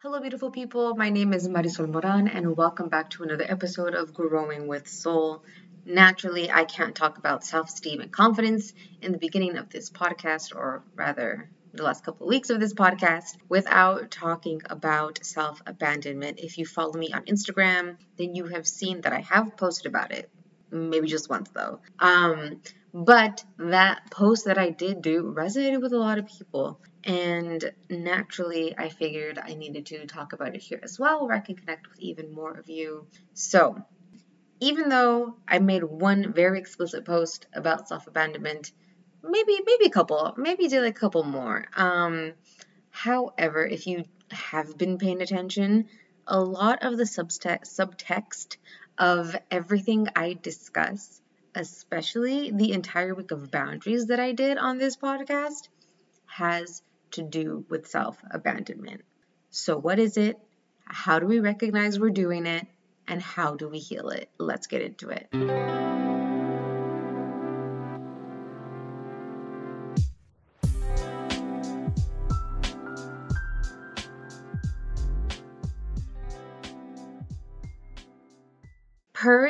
Hello, beautiful people. My name is Marisol Moran, and welcome back to another episode of Growing with Soul. Naturally, I can't talk about self esteem and confidence in the beginning of this podcast, or rather, the last couple of weeks of this podcast, without talking about self abandonment. If you follow me on Instagram, then you have seen that I have posted about it. Maybe just once, though. Um, but that post that I did do resonated with a lot of people. And naturally, I figured I needed to talk about it here as well, where I can connect with even more of you. So, even though I made one very explicit post about self abandonment, maybe maybe a couple, maybe did a couple more. Um, however, if you have been paying attention, a lot of the subtext subtext of everything I discuss, especially the entire week of boundaries that I did on this podcast, has to do with self abandonment. So, what is it? How do we recognize we're doing it? And how do we heal it? Let's get into it.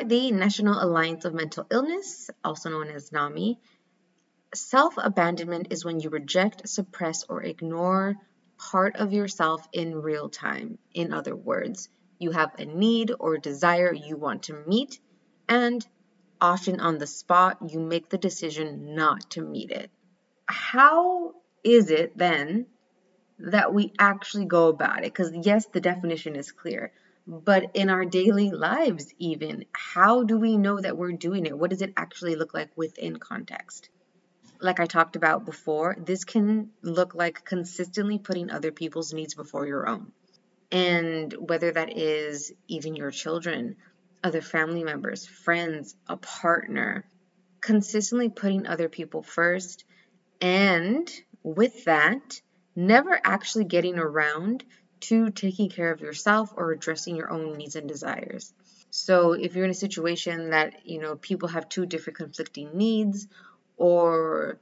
The National Alliance of Mental Illness, also known as NAMI, Self abandonment is when you reject, suppress, or ignore part of yourself in real time. In other words, you have a need or desire you want to meet, and often on the spot, you make the decision not to meet it. How is it then that we actually go about it? Because, yes, the definition is clear, but in our daily lives, even, how do we know that we're doing it? What does it actually look like within context? like I talked about before, this can look like consistently putting other people's needs before your own. And whether that is even your children, other family members, friends, a partner, consistently putting other people first. And with that, never actually getting around to taking care of yourself or addressing your own needs and desires. So if you're in a situation that, you know, people have two different conflicting needs or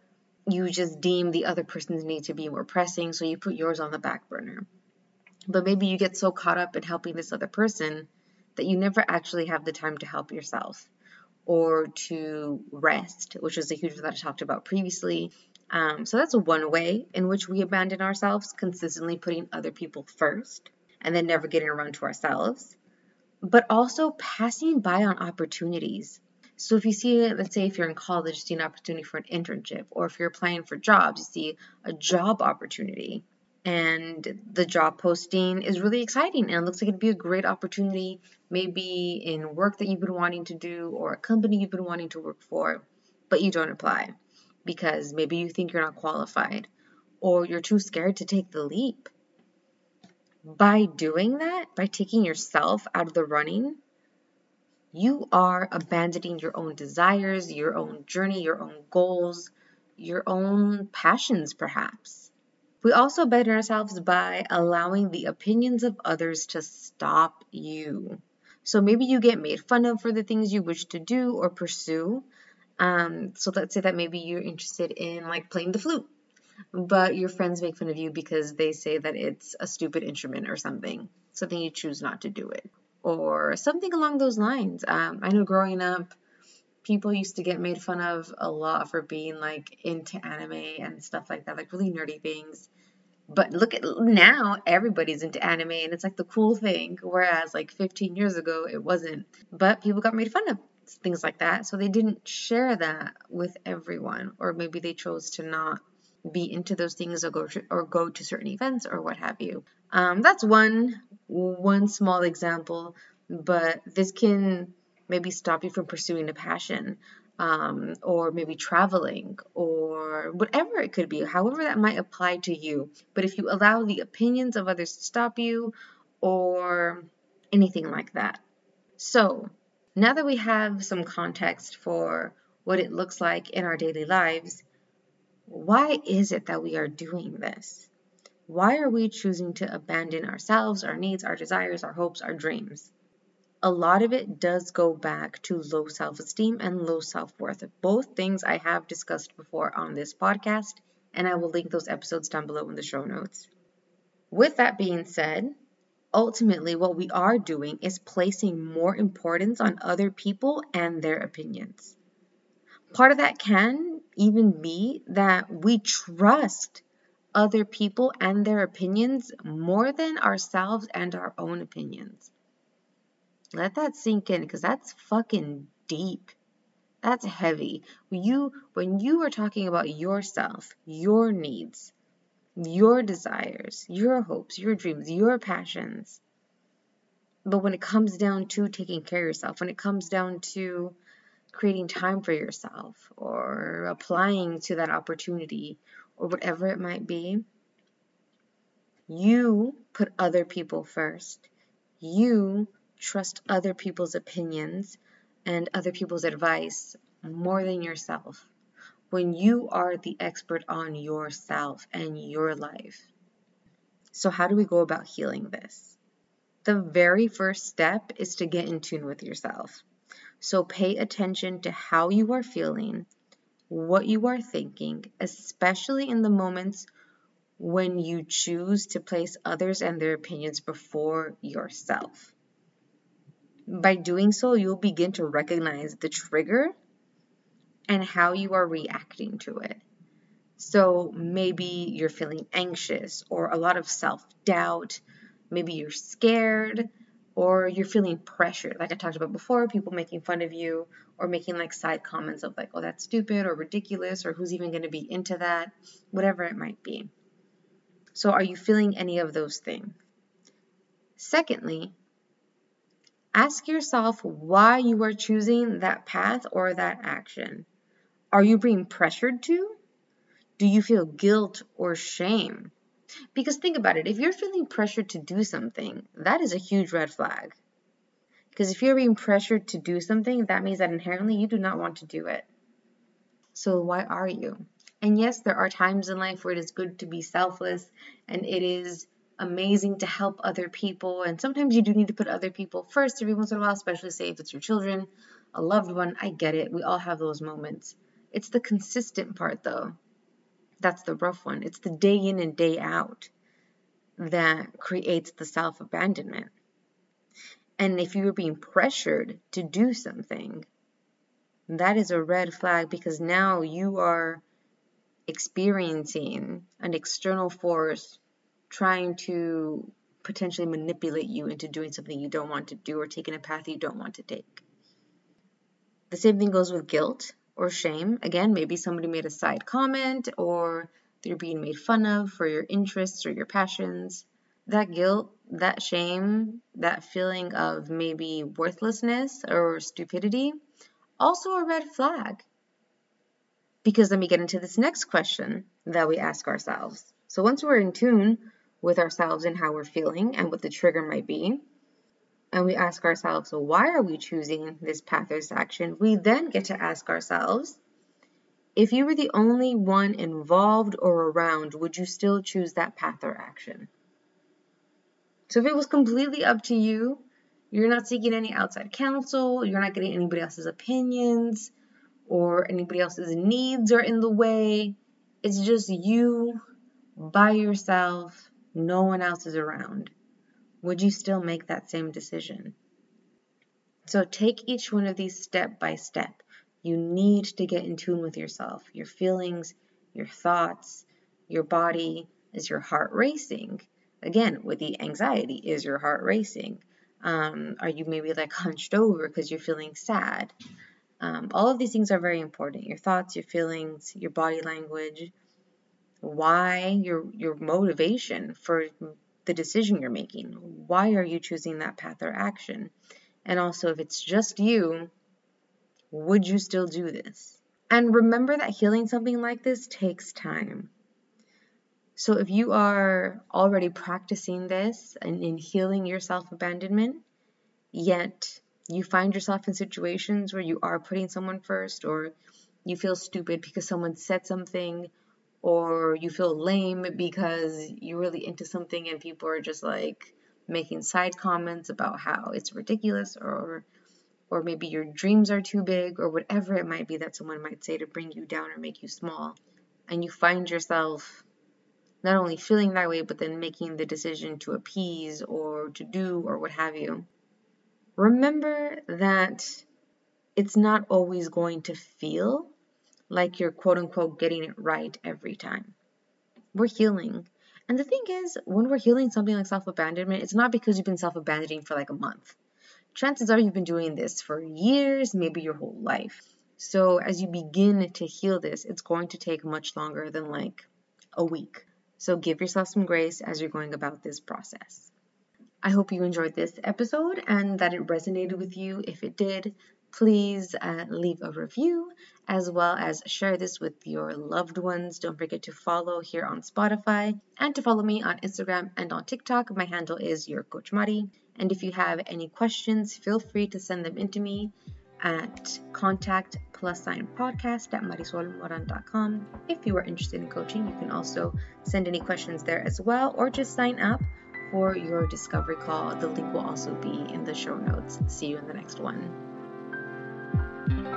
you just deem the other person's need to be more pressing, so you put yours on the back burner. But maybe you get so caught up in helping this other person that you never actually have the time to help yourself or to rest, which is a huge one that I talked about previously. Um, so that's one way in which we abandon ourselves, consistently putting other people first and then never getting around to ourselves, but also passing by on opportunities. So if you see, let's say if you're in college, you see an opportunity for an internship, or if you're applying for jobs, you see a job opportunity. And the job posting is really exciting and it looks like it'd be a great opportunity, maybe in work that you've been wanting to do or a company you've been wanting to work for, but you don't apply because maybe you think you're not qualified or you're too scared to take the leap. By doing that, by taking yourself out of the running, you are abandoning your own desires, your own journey, your own goals, your own passions, perhaps. We also abandon ourselves by allowing the opinions of others to stop you. So maybe you get made fun of for the things you wish to do or pursue. Um, so let's say that maybe you're interested in like playing the flute, but your friends make fun of you because they say that it's a stupid instrument or something, something you choose not to do it or something along those lines. Um, I know growing up, people used to get made fun of a lot for being like into anime and stuff like that, like really nerdy things. But look at now, everybody's into anime and it's like the cool thing. Whereas like 15 years ago, it wasn't. But people got made fun of things like that. So they didn't share that with everyone, or maybe they chose to not be into those things or go to, or go to certain events or what have you. Um, that's one one small example, but this can maybe stop you from pursuing a passion um, or maybe traveling or whatever it could be, however that might apply to you. But if you allow the opinions of others to stop you or anything like that. So, now that we have some context for what it looks like in our daily lives, why is it that we are doing this? Why are we choosing to abandon ourselves, our needs, our desires, our hopes, our dreams? A lot of it does go back to low self esteem and low self worth. Both things I have discussed before on this podcast, and I will link those episodes down below in the show notes. With that being said, ultimately, what we are doing is placing more importance on other people and their opinions. Part of that can even be that we trust other people and their opinions more than ourselves and our own opinions. Let that sink in because that's fucking deep. That's heavy. When you when you are talking about yourself, your needs, your desires, your hopes, your dreams, your passions. But when it comes down to taking care of yourself, when it comes down to creating time for yourself or applying to that opportunity or whatever it might be, you put other people first. You trust other people's opinions and other people's advice more than yourself when you are the expert on yourself and your life. So, how do we go about healing this? The very first step is to get in tune with yourself. So, pay attention to how you are feeling, what you are thinking, especially in the moments when you choose to place others and their opinions before yourself. By doing so, you'll begin to recognize the trigger and how you are reacting to it. So maybe you're feeling anxious or a lot of self doubt. Maybe you're scared or you're feeling pressured. Like I talked about before, people making fun of you or making like side comments of like, oh, that's stupid or ridiculous or who's even going to be into that, whatever it might be. So, are you feeling any of those things? Secondly, ask yourself why you are choosing that path or that action. Are you being pressured to? Do you feel guilt or shame? Because think about it if you're feeling pressured to do something, that is a huge red flag. Because if you're being pressured to do something, that means that inherently you do not want to do it. So why are you? And yes, there are times in life where it is good to be selfless and it is amazing to help other people. And sometimes you do need to put other people first every once in a while, especially say if it's your children, a loved one. I get it. We all have those moments. It's the consistent part, though. That's the rough one. It's the day in and day out that creates the self abandonment. And if you are being pressured to do something, that is a red flag because now you are experiencing an external force trying to potentially manipulate you into doing something you don't want to do or taking a path you don't want to take. The same thing goes with guilt or shame. Again, maybe somebody made a side comment or you're being made fun of for your interests or your passions. That guilt, that shame, that feeling of maybe worthlessness or stupidity, also a red flag. Because then we get into this next question that we ask ourselves. So once we're in tune with ourselves and how we're feeling and what the trigger might be, and we ask ourselves, why are we choosing this path or this action? We then get to ask ourselves, if you were the only one involved or around, would you still choose that path or action? So if it was completely up to you, you're not seeking any outside counsel, you're not getting anybody else's opinions, or anybody else's needs are in the way. It's just you by yourself, no one else is around would you still make that same decision? So take each one of these step by step. You need to get in tune with yourself, your feelings, your thoughts, your body. Is your heart racing? Again, with the anxiety, is your heart racing? Um, are you maybe like hunched over because you're feeling sad? Um, all of these things are very important. Your thoughts, your feelings, your body language, why, your your motivation for the decision you're making. Why are you choosing that path or action? And also, if it's just you, would you still do this? And remember that healing something like this takes time. So if you are already practicing this and in healing your self abandonment, yet you find yourself in situations where you are putting someone first or you feel stupid because someone said something or you feel lame because you're really into something and people are just like making side comments about how it's ridiculous or or maybe your dreams are too big or whatever it might be that someone might say to bring you down or make you small and you find yourself not only feeling that way, but then making the decision to appease or to do or what have you. Remember that it's not always going to feel like you're quote unquote getting it right every time. We're healing. And the thing is, when we're healing something like self abandonment, it's not because you've been self abandoning for like a month. Chances are you've been doing this for years, maybe your whole life. So as you begin to heal this, it's going to take much longer than like a week. So give yourself some grace as you're going about this process. I hope you enjoyed this episode and that it resonated with you. If it did, please uh, leave a review as well as share this with your loved ones. Don't forget to follow here on Spotify and to follow me on Instagram and on TikTok. My handle is your coach Mari. And if you have any questions, feel free to send them into me at contact plus sign podcast at marisolmoran.com. If you are interested in coaching, you can also send any questions there as well or just sign up for your discovery call. The link will also be in the show notes. See you in the next one. Thank you.